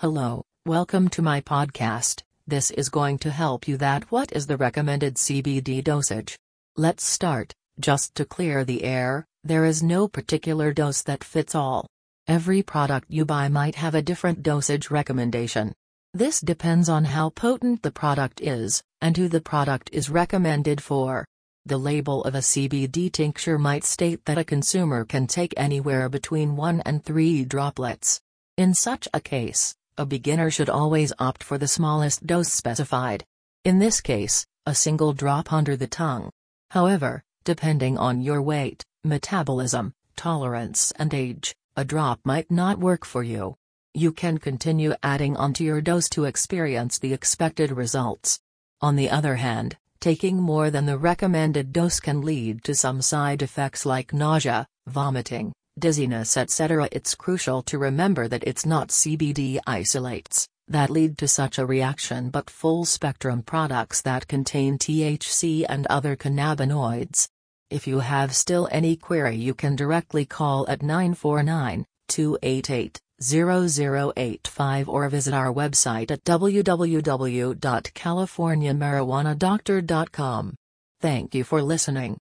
Hello, welcome to my podcast. This is going to help you that what is the recommended CBD dosage. Let's start. Just to clear the air, there is no particular dose that fits all. Every product you buy might have a different dosage recommendation. This depends on how potent the product is, and who the product is recommended for. The label of a CBD tincture might state that a consumer can take anywhere between 1 and 3 droplets. In such a case, a beginner should always opt for the smallest dose specified. In this case, a single drop under the tongue. However, depending on your weight, metabolism, tolerance and age, a drop might not work for you. You can continue adding onto your dose to experience the expected results. On the other hand, taking more than the recommended dose can lead to some side effects like nausea, vomiting, dizziness etc. It's crucial to remember that it's not CBD isolates that lead to such a reaction but full-spectrum products that contain THC and other cannabinoids. If you have still any query you can directly call at 949-288-0085 or visit our website at www.californiamarijuanadoctor.com. Thank you for listening.